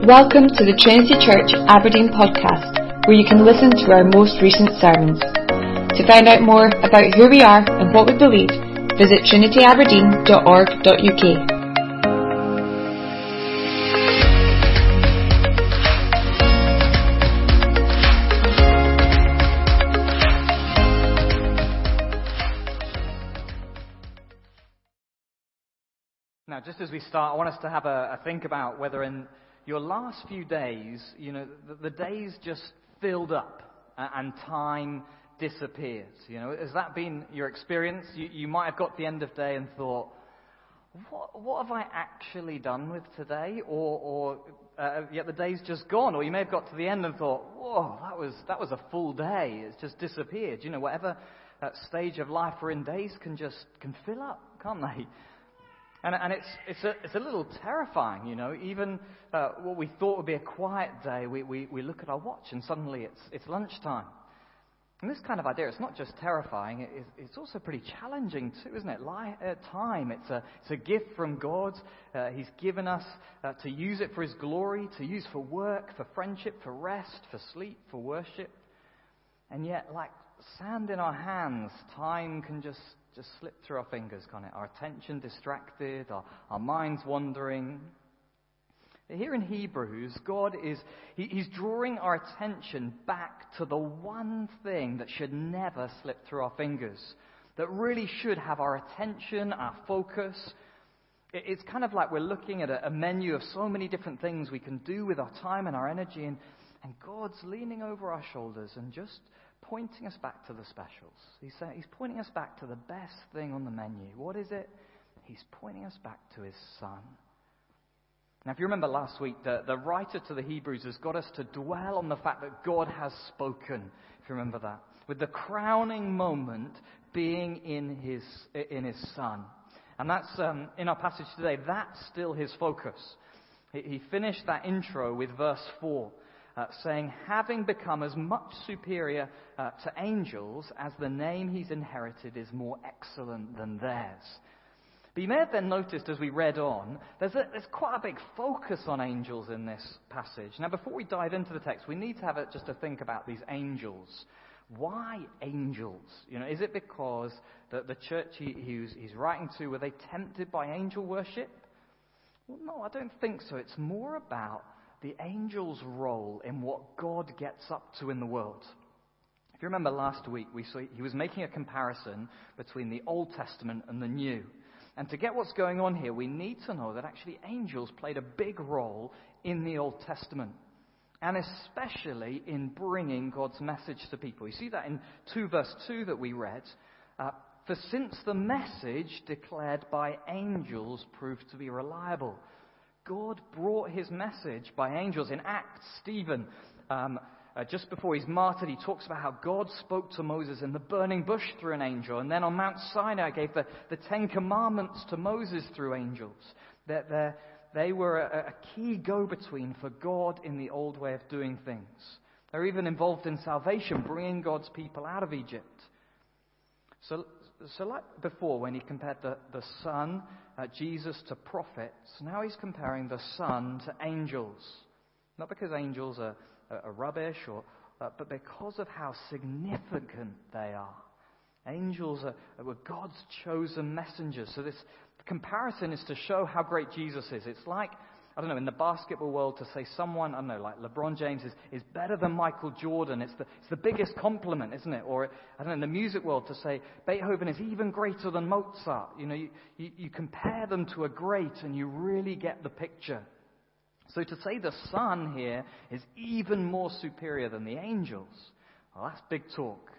Welcome to the Trinity Church Aberdeen podcast, where you can listen to our most recent sermons. To find out more about who we are and what we believe, visit trinityaberdeen.org.uk. Now, just as we start, I want us to have a, a think about whether in your last few days, you know, the, the days just filled up and time disappears. You know, has that been your experience? You, you might have got to the end of day and thought, what, what have I actually done with today? Or, or uh, yet the day's just gone. Or you may have got to the end and thought, whoa, that was, that was a full day. It's just disappeared. You know, whatever uh, stage of life we're in, days can just, can fill up, can't they? And, and it's, it's, a, it's a little terrifying, you know. Even uh, what we thought would be a quiet day, we, we, we look at our watch and suddenly it's, it's lunchtime. And this kind of idea, it's not just terrifying, it, it's also pretty challenging too, isn't it? Lie, uh, time, it's a, it's a gift from God. Uh, he's given us uh, to use it for His glory, to use for work, for friendship, for rest, for sleep, for worship. And yet, like sand in our hands, time can just just slip through our fingers, can't it? Our attention distracted, our, our minds wandering. Here in Hebrews, God is, he, He's drawing our attention back to the one thing that should never slip through our fingers, that really should have our attention, our focus. It, it's kind of like we're looking at a, a menu of so many different things we can do with our time and our energy, and, and God's leaning over our shoulders and just pointing us back to the specials. He's, saying, he's pointing us back to the best thing on the menu. What is it? He's pointing us back to his son. Now, if you remember last week, the, the writer to the Hebrews has got us to dwell on the fact that God has spoken, if you remember that, with the crowning moment being in his, in his son. And that's, um, in our passage today, that's still his focus. He, he finished that intro with verse 4 uh, saying, having become as much superior uh, to angels as the name he's inherited is more excellent than theirs. But you may have then noticed as we read on, there's, a, there's quite a big focus on angels in this passage. Now, before we dive into the text, we need to have a, just to think about these angels. Why angels? You know, is it because the, the church he, he's, he's writing to, were they tempted by angel worship? Well, no, I don't think so. It's more about the angel's role in what God gets up to in the world. If you remember last week, we saw he was making a comparison between the Old Testament and the New. And to get what's going on here, we need to know that actually angels played a big role in the Old Testament. And especially in bringing God's message to people. You see that in 2 verse 2 that we read. Uh, For since the message declared by angels proved to be reliable, God brought his message by angels. In Acts, Stephen, um, uh, just before he's martyred, he talks about how God spoke to Moses in the burning bush through an angel. And then on Mount Sinai, gave the, the Ten Commandments to Moses through angels. That they were a, a key go between for God in the old way of doing things. They're even involved in salvation, bringing God's people out of Egypt. So, so like before, when he compared the, the Son uh, Jesus to prophets, now he's comparing the Son to angels. Not because angels are, are, rubbish, or, uh, but because of how significant they are. Angels are, were God's chosen messengers. So this comparison is to show how great Jesus is. It's like I don't know, in the basketball world to say someone, I don't know, like LeBron James is, is better than Michael Jordan, it's the, it's the biggest compliment, isn't it? Or, I don't know, in the music world to say Beethoven is even greater than Mozart. You know, you, you, you compare them to a great and you really get the picture. So to say the Son here is even more superior than the angels, well, that's big talk.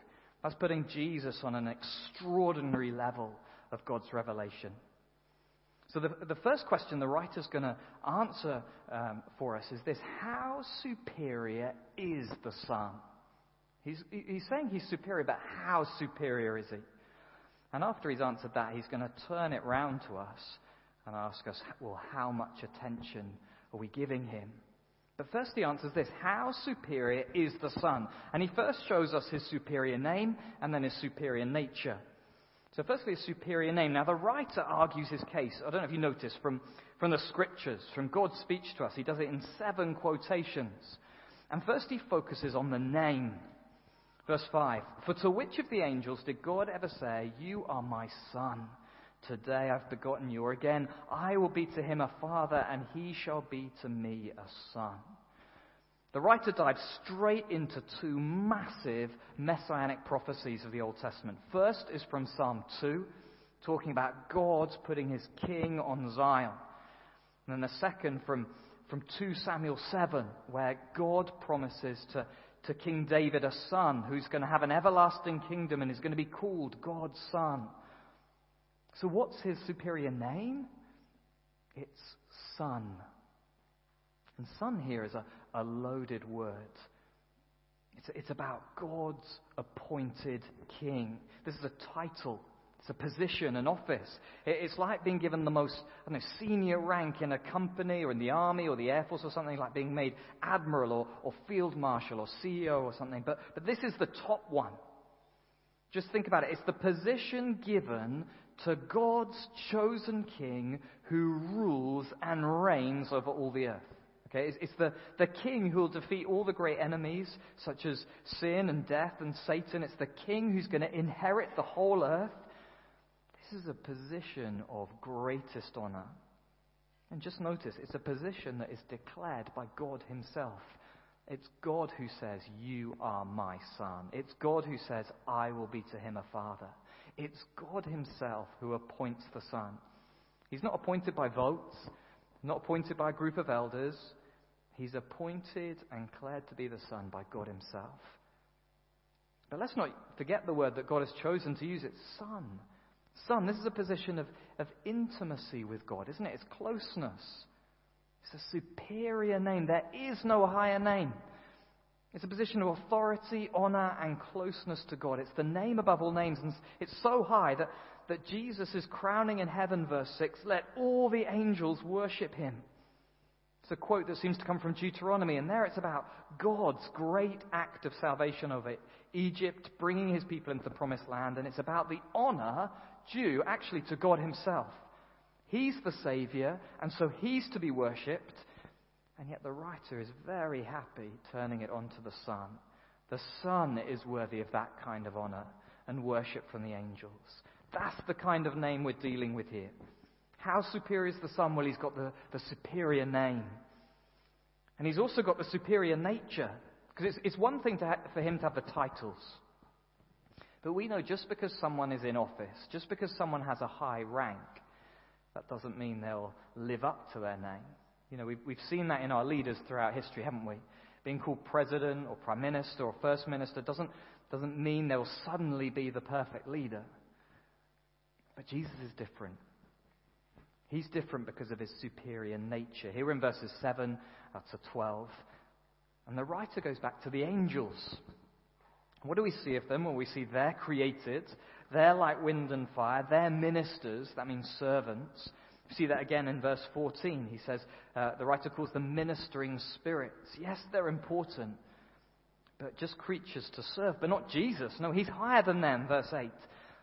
That's putting Jesus on an extraordinary level of God's revelation. So, the, the first question the writer's going to answer um, for us is this How superior is the Son? He's, he's saying he's superior, but how superior is he? And after he's answered that, he's going to turn it round to us and ask us, well, how much attention are we giving him? But first he answers this How superior is the Son? And he first shows us his superior name and then his superior nature. So, firstly, a superior name. Now, the writer argues his case. I don't know if you noticed from, from the scriptures, from God's speech to us. He does it in seven quotations. And first, he focuses on the name. Verse 5 For to which of the angels did God ever say, You are my son? Today I've begotten you. Or again, I will be to him a father, and he shall be to me a son. The writer dives straight into two massive messianic prophecies of the Old Testament. First is from Psalm 2, talking about God putting his king on Zion. And then the second from, from 2 Samuel 7, where God promises to, to King David a son who's going to have an everlasting kingdom and is going to be called God's son. So, what's his superior name? It's Son. And Son here is a, a loaded word. It's, it's about God's appointed king. This is a title. It's a position, an office. It's like being given the most know, senior rank in a company or in the army or the air force or something, like being made admiral or, or field marshal or CEO or something. But, but this is the top one. Just think about it. It's the position given to God's chosen king who rules and reigns over all the earth. Okay, it's, it's the, the king who will defeat all the great enemies, such as sin and death and Satan. It's the king who's going to inherit the whole earth. This is a position of greatest honor. And just notice, it's a position that is declared by God Himself. It's God who says, You are my son. It's God who says, I will be to him a father. It's God Himself who appoints the Son. He's not appointed by votes, not appointed by a group of elders. He's appointed and declared to be the Son by God Himself. But let's not forget the word that God has chosen to use. It's Son. Son, this is a position of, of intimacy with God, isn't it? It's closeness. It's a superior name. There is no higher name. It's a position of authority, honor, and closeness to God. It's the name above all names, and it's so high that, that Jesus is crowning in heaven, verse 6. Let all the angels worship him. It's a quote that seems to come from Deuteronomy, and there it's about God's great act of salvation of it, Egypt, bringing his people into the promised land, and it's about the honor due actually to God himself. He's the Savior, and so he's to be worshipped. And yet the writer is very happy turning it onto the Son. The Son is worthy of that kind of honor and worship from the angels. That's the kind of name we're dealing with here. How superior is the Son? Well, he's got the, the superior name. And he's also got the superior nature. Because it's, it's one thing ha- for him to have the titles. But we know just because someone is in office, just because someone has a high rank, that doesn't mean they'll live up to their name. You know, we've, we've seen that in our leaders throughout history, haven't we? Being called president or prime minister or first minister doesn't, doesn't mean they'll suddenly be the perfect leader. But Jesus is different. He's different because of his superior nature. Here in verses 7 to 12. And the writer goes back to the angels. What do we see of them? Well, we see they're created. They're like wind and fire. They're ministers. That means servants. We see that again in verse 14. He says, uh, the writer calls them ministering spirits. Yes, they're important, but just creatures to serve, but not Jesus. No, he's higher than them, verse 8.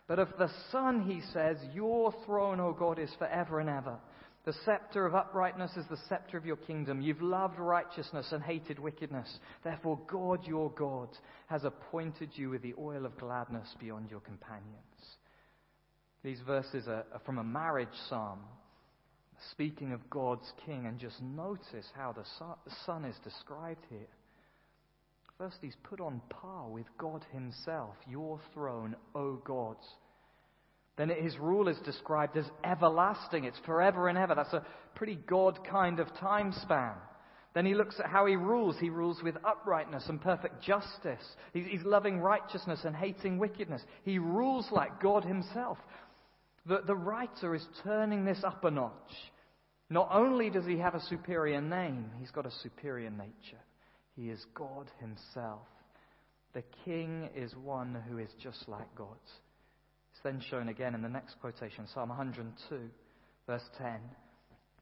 But of the Son, he says, Your throne, O God, is forever and ever. The scepter of uprightness is the scepter of your kingdom. You've loved righteousness and hated wickedness. Therefore, God, your God, has appointed you with the oil of gladness beyond your companions. These verses are from a marriage psalm speaking of God's king, and just notice how the Son is described here. First, he's put on par with God himself, your throne, O God. Then his rule is described as everlasting. It's forever and ever. That's a pretty God kind of time span. Then he looks at how he rules. He rules with uprightness and perfect justice. He's, loving righteousness and hating wickedness. He rules like God himself. The, the writer is turning this up a notch. Not only does he have a superior name, he's got a superior nature. He is God himself. The king is one who is just like God. It's then shown again in the next quotation, Psalm 102, verse 10.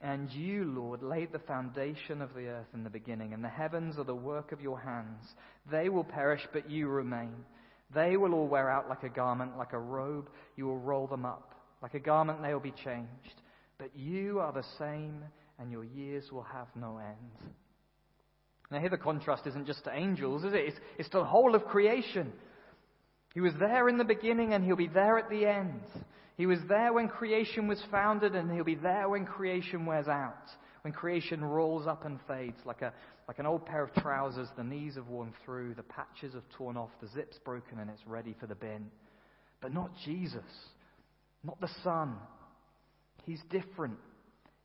And you, Lord, laid the foundation of the earth in the beginning, and the heavens are the work of your hands. They will perish, but you remain. They will all wear out like a garment, like a robe, you will roll them up. Like a garment, they will be changed. But you are the same, and your years will have no end. Now, here the contrast isn't just to angels, is it? It's, it's to the whole of creation. He was there in the beginning, and he'll be there at the end. He was there when creation was founded, and he'll be there when creation wears out. When creation rolls up and fades like, a, like an old pair of trousers, the knees have worn through, the patches have torn off, the zip's broken, and it's ready for the bin. But not Jesus, not the Son. He's different.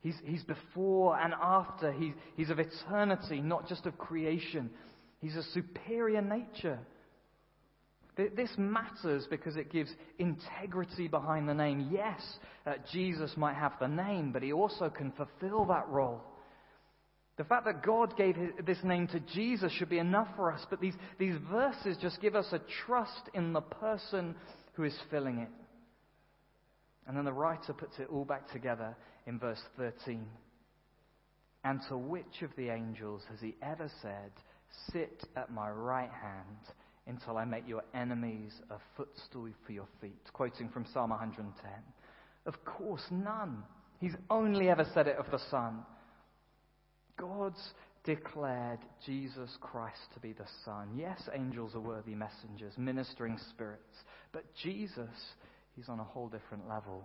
He's, he's before and after. He's, he's of eternity, not just of creation. He's a superior nature. This matters because it gives integrity behind the name. Yes, uh, Jesus might have the name, but he also can fulfill that role. The fact that God gave his, this name to Jesus should be enough for us, but these, these verses just give us a trust in the person who is filling it. And then the writer puts it all back together in verse 13. And to which of the angels has he ever said, Sit at my right hand until I make your enemies a footstool for your feet. Quoting from Psalm 110. Of course, none. He's only ever said it of the Son. God's declared Jesus Christ to be the Son. Yes, angels are worthy messengers, ministering spirits. But Jesus, he's on a whole different level.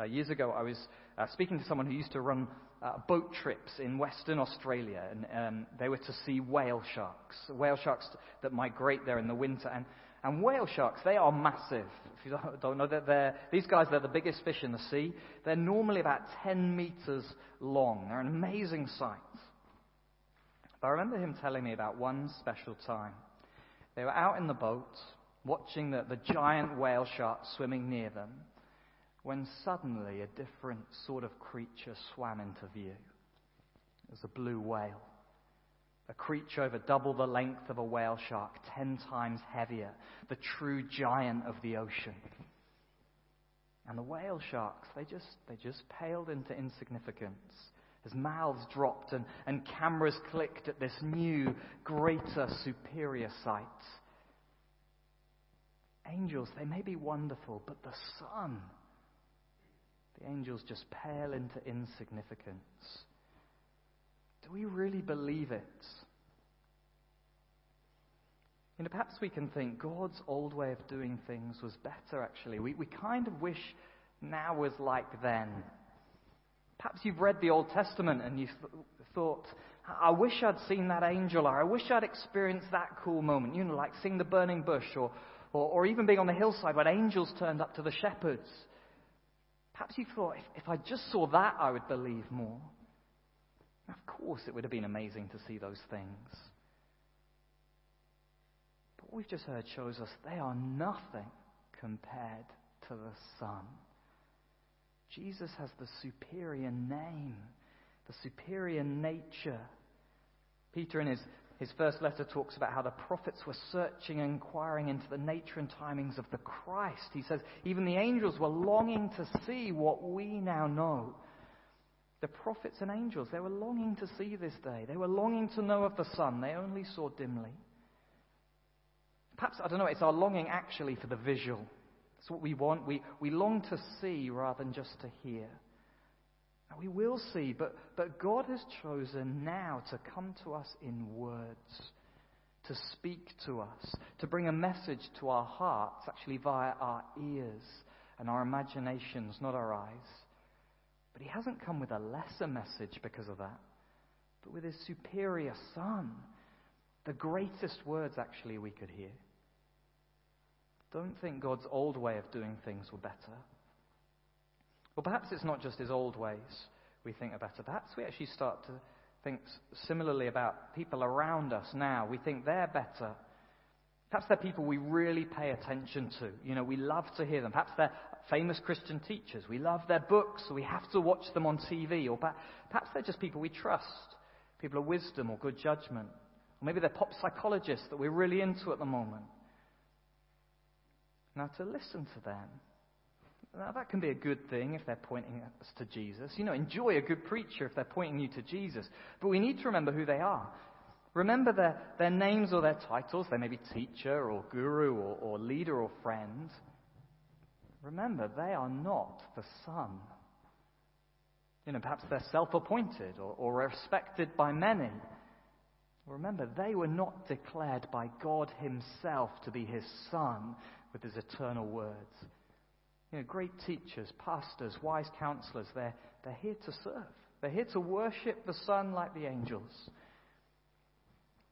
Uh, years ago, I was uh, speaking to someone who used to run uh, boat trips in Western Australia, and um, they were to see whale sharks, whale sharks that migrate there in the winter. And, and whale sharks, they are massive. If you don't, don't know that they're, these guys, they're the biggest fish in the sea. They're normally about 10 meters long. They're an amazing sight. But I remember him telling me about one special time. They were out in the boat, watching the, the giant whale shark swimming near them when suddenly a different sort of creature swam into view. It was a blue whale. A creature over double the length of a whale shark, ten times heavier, the true giant of the ocean. And the whale sharks, they just, they just paled into insignificance as mouths dropped and, and cameras clicked at this new, greater, superior sight. Angels, they may be wonderful, but the Son, the angels just pale into insignificance. Do we really believe it? You know, perhaps we can think God's old way of doing things was better, actually. We, we kind of wish now was like then. Perhaps you've read the Old Testament and you th- thought, I wish I'd seen that angel, or I wish I'd experienced that cool moment. You know, like seeing the burning bush, or, or, or even being on the hillside when angels turned up to the shepherds. Perhaps you thought, if, if I just saw that, I would believe more. Of course, it would have been amazing to see those things. But what we've just heard shows us they are nothing compared to the Son. Jesus has the superior name, the superior nature. Peter, in his his first letter talks about how the prophets were searching and inquiring into the nature and timings of the Christ. He says even the angels were longing to see what we now know. The prophets and angels, they were longing to see this day. They were longing to know of the Son. They only saw dimly. Perhaps, I don't know, it's our longing actually for the visual. It's what we want. We, we long to see rather than just to hear. And we will see, but, but God has chosen now to come to us in words, to speak to us, to bring a message to our hearts, actually via our ears and our imaginations, not our eyes. But He hasn't come with a lesser message because of that, but with His superior Son. The greatest words, actually, we could hear. Don't think God's old way of doing things were better. Well, perhaps it's not just his old ways we think are better. Perhaps we actually start to think similarly about people around us now. We think they're better. Perhaps they're people we really pay attention to. You know, we love to hear them. Perhaps they're famous Christian teachers. We love their books, so we have to watch them on TV. Or perhaps they're just people we trust, people of wisdom or good judgment. Or maybe they're pop psychologists that we're really into at the moment. Now, to listen to them now, that can be a good thing if they're pointing us to Jesus. You know, enjoy a good preacher if they're pointing you to Jesus. But we need to remember who they are. Remember their, their names or their titles. They may be teacher or guru or, or leader or friend. Remember, they are not the Son. You know, perhaps they're self appointed or, or respected by many. Remember, they were not declared by God Himself to be His Son with His eternal words. You know, great teachers, pastors, wise counselors, they're, they're here to serve. They're here to worship the Son like the angels.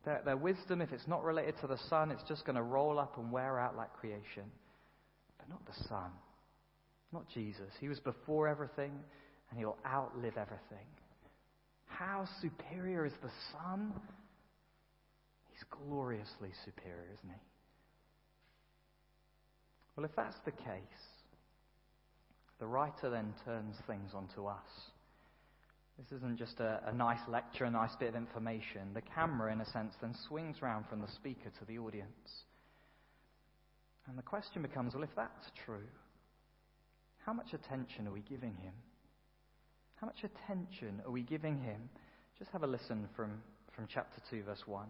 Their, their wisdom, if it's not related to the Son, it's just going to roll up and wear out like creation. But not the Son. Not Jesus. He was before everything, and He'll outlive everything. How superior is the Son? He's gloriously superior, isn't he? Well, if that's the case, the writer then turns things onto us. This isn't just a, a, nice lecture, a nice bit of information. The camera, in a sense, then swings round from the speaker to the audience. And the question becomes well, if that's true, how much attention are we giving him? How much attention are we giving him? Just have a listen from, from chapter 2, verse 1.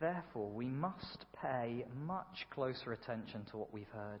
Therefore, we must pay much closer attention to what we've heard,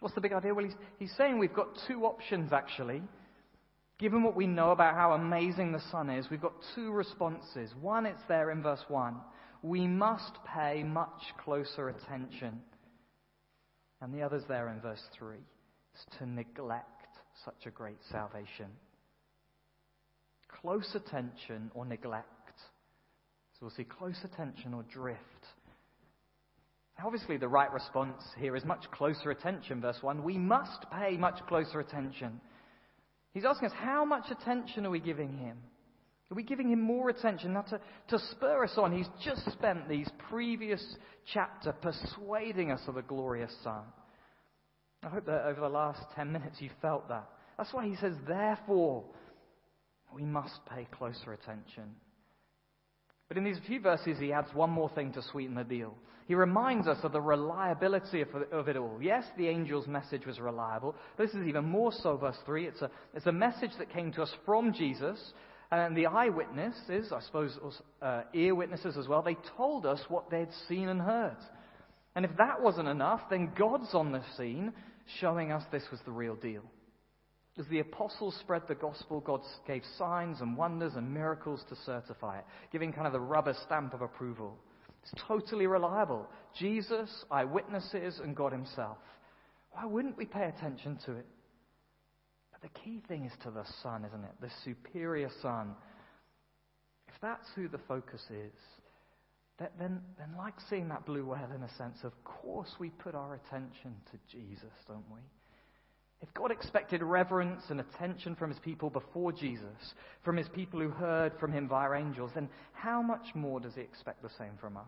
What's the big idea? Well, he's, he's saying we've got two options, actually. Given what we know about how amazing the Son is, we've got two responses. One, it's there in verse 1. We must pay much closer attention. And the other's there in verse 3. It's to neglect such a great salvation. Close attention or neglect. So we'll see close attention or drift. Obviously, the right response here is much closer attention, verse 1. We must pay much closer attention. He's asking us, how much attention are we giving him? Are we giving him more attention? Now, to, to spur us on, he's just spent these previous chapter persuading us of the glorious Son. I hope that over the last 10 minutes you felt that. That's why he says, therefore, we must pay closer attention. But in these few verses, he adds one more thing to sweeten the deal. He reminds us of the reliability of, of, it all. Yes, the angel's message was reliable. This is even more so, verse 3. It's a, it's a message that came to us from Jesus. And the eyewitnesses, I suppose uh, ear witnesses as well, they told us what they'd seen and heard. And if that wasn't enough, then God's on the scene showing us this was the real deal. As the apostles spread the gospel, God gave signs and wonders and miracles to certify it, giving kind of the rubber stamp of approval. It's totally reliable. Jesus, eyewitnesses, and God Himself. Why wouldn't we pay attention to it? But the key thing is to the Son, isn't it? The superior Son. If that's who the focus is, then, then like seeing that blue whale in a sense, of course we put our attention to Jesus, don't we? If God expected reverence and attention from his people before Jesus, from his people who heard from him via angels, then how much more does he expect the same from us?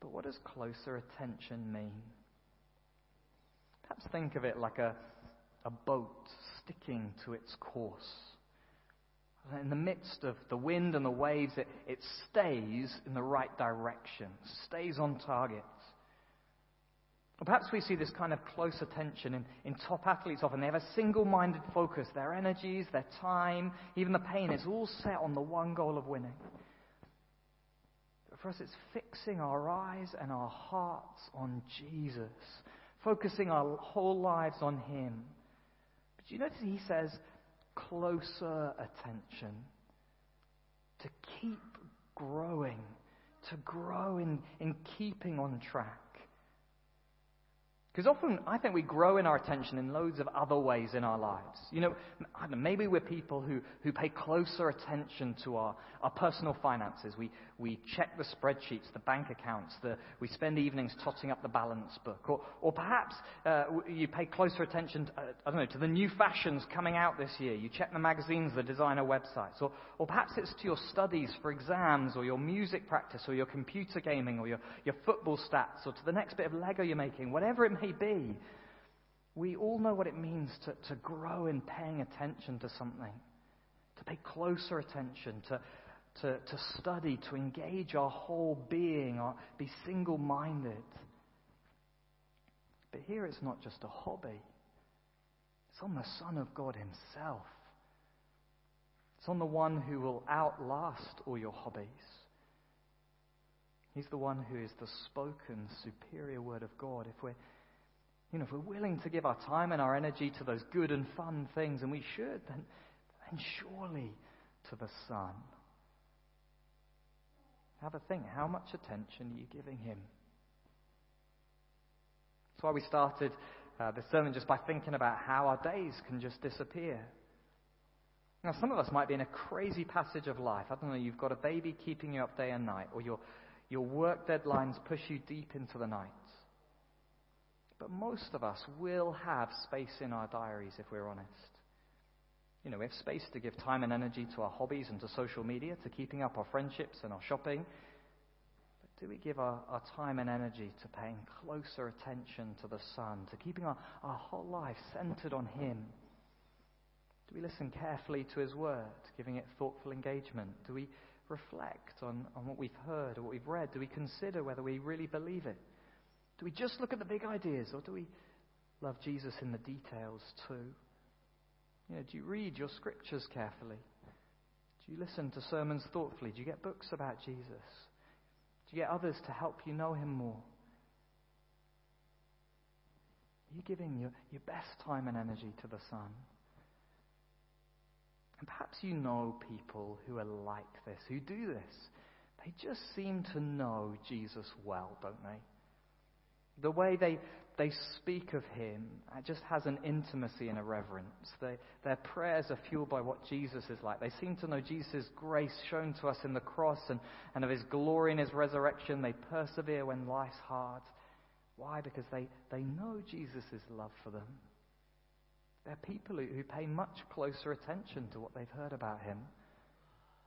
But what does closer attention mean? Perhaps think of it like a, a boat sticking to its course. In the midst of the wind and the waves, it, it stays in the right direction, stays on target. Perhaps we see this kind of close attention in, in top athletes often. They have a single minded focus. Their energies, their time, even the pain is all set on the one goal of winning. But for us, it's fixing our eyes and our hearts on Jesus, focusing our whole lives on Him. But you notice he says, closer attention, to keep growing, to grow in, in keeping on track. Because often I think we grow in our attention in loads of other ways in our lives. You know, know maybe we're people who, who pay closer attention to our, our personal finances. We, we check the spreadsheets, the bank accounts, the, we spend evenings totting up the balance book. Or, or perhaps uh, you pay closer attention, to, uh, I don't know, to the new fashions coming out this year. You check the magazines, the designer websites. Or, or perhaps it's to your studies for exams or your music practice or your computer gaming or your, your football stats or to the next bit of Lego you're making, whatever it may be, we all know what it means to, to grow in paying attention to something, to pay closer attention, to, to, to study, to engage our whole being, or be single minded. But here it's not just a hobby, it's on the Son of God Himself. It's on the one who will outlast all your hobbies. He's the one who is the spoken, superior word of God. If we're you know, if we're willing to give our time and our energy to those good and fun things, and we should, then, then surely to the Son. Have a think. How much attention are you giving Him? That's why we started uh, this sermon just by thinking about how our days can just disappear. Now, some of us might be in a crazy passage of life. I don't know, you've got a baby keeping you up day and night, or your, your work deadlines push you deep into the night. But most of us will have space in our diaries if we're honest. You know, we have space to give time and energy to our hobbies and to social media, to keeping up our friendships and our shopping. But do we give our, our time and energy to paying closer attention to the Son, to keeping our, our whole life centered on Him? Do we listen carefully to His Word, giving it thoughtful engagement? Do we reflect on, on what we've heard or what we've read? Do we consider whether we really believe it? Do we just look at the big ideas, or do we love Jesus in the details too? You know, do you read your scriptures carefully? Do you listen to sermons thoughtfully? Do you get books about Jesus? Do you get others to help you know him more? Are you giving your, your best time and energy to the Son? And perhaps you know people who are like this, who do this. They just seem to know Jesus well, don't they? The way they, they speak of him just has an intimacy and a reverence. They, their prayers are fueled by what Jesus is like. They seem to know Jesus' grace shown to us in the cross and, and of his glory in his resurrection. They persevere when life's hard. Why? Because they, they know Jesus' love for them. They're people who, who pay much closer attention to what they've heard about him.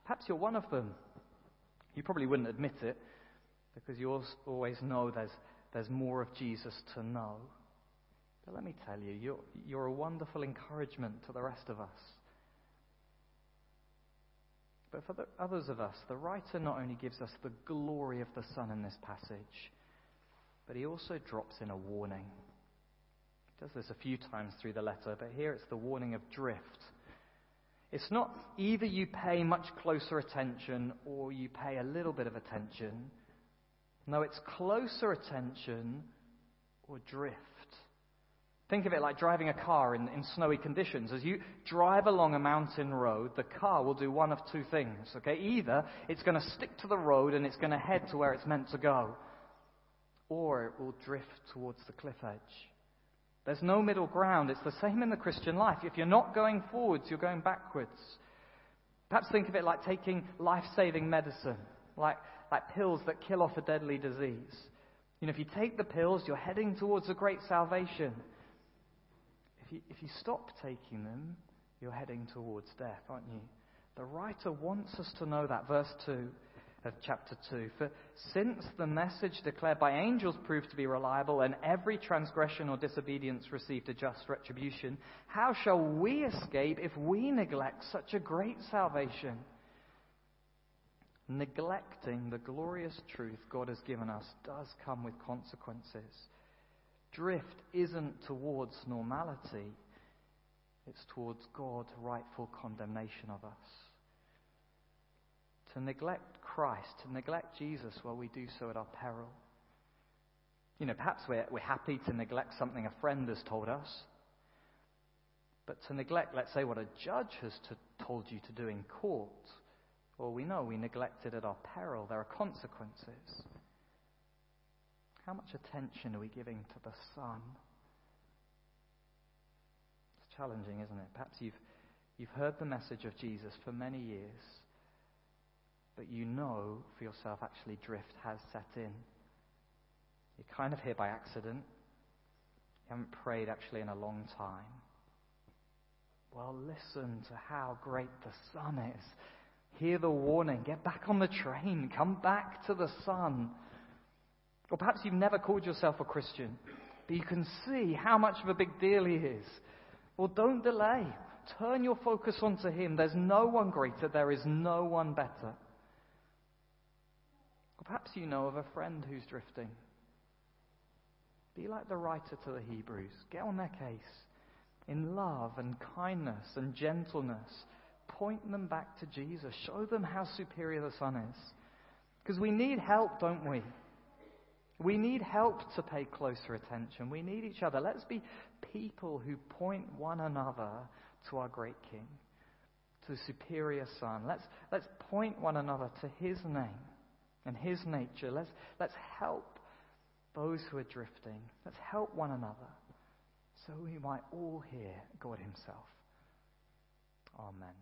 Perhaps you're one of them. You probably wouldn't admit it because you always know there's, there's more of Jesus to know. But let me tell you, you're, you're a wonderful encouragement to the rest of us. But for the others of us, the writer not only gives us the glory of the Son in this passage, but he also drops in a warning. He does this a few times through the letter, but here it's the warning of drift. It's not either you pay much closer attention or you pay a little bit of attention. No, it's closer attention or drift. Think of it like driving a car in, in snowy conditions. As you drive along a mountain road, the car will do one of two things. Okay, either it's going to stick to the road and it's going to head to where it's meant to go, or it will drift towards the cliff edge. There's no middle ground. It's the same in the Christian life. If you're not going forwards, you're going backwards. Perhaps think of it like taking life saving medicine, like like pills that kill off a deadly disease. You know, if you take the pills, you're heading towards a great salvation. If you, if you stop taking them, you're heading towards death, aren't you? The writer wants us to know that. Verse 2 of chapter 2. For since the message declared by angels proved to be reliable, and every transgression or disobedience received a just retribution, how shall we escape if we neglect such a great salvation? Neglecting the glorious truth God has given us does come with consequences. Drift isn't towards normality, it's towards God's rightful condemnation of us. To neglect Christ, to neglect Jesus, well, we do so at our peril. You know, perhaps we're, we're happy to neglect something a friend has told us. But to neglect, let's say, what a judge has to, told you to do in court, well, we know we neglect it at our peril. There are consequences. How much attention are we giving to the Son? It's challenging, isn't it? Perhaps you've, you've heard the message of Jesus for many years, but you know for yourself actually drift has set in. You're kind of here by accident. You haven't prayed actually in a long time. Well, listen to how great the Son is. Hear the warning. Get back on the train. Come back to the Son. Or perhaps you've never called yourself a Christian, but you can see how much of a big deal he is. Well, don't delay. Turn your focus onto him. There's no one greater. There is no one better. Or perhaps you know of a friend who's drifting. Be like the writer to the Hebrews. Get on their case. In love and kindness and gentleness, point them back to Jesus. Show them how superior the Son is. Because we need help, don't we? We need help to pay closer attention. We need each other. Let's be people who point one another to our great King, to the superior Son. Let's, let's point one another to His name and His nature. Let's, let's help those who are drifting. Let's help one another so we might all hear God Himself. Amen.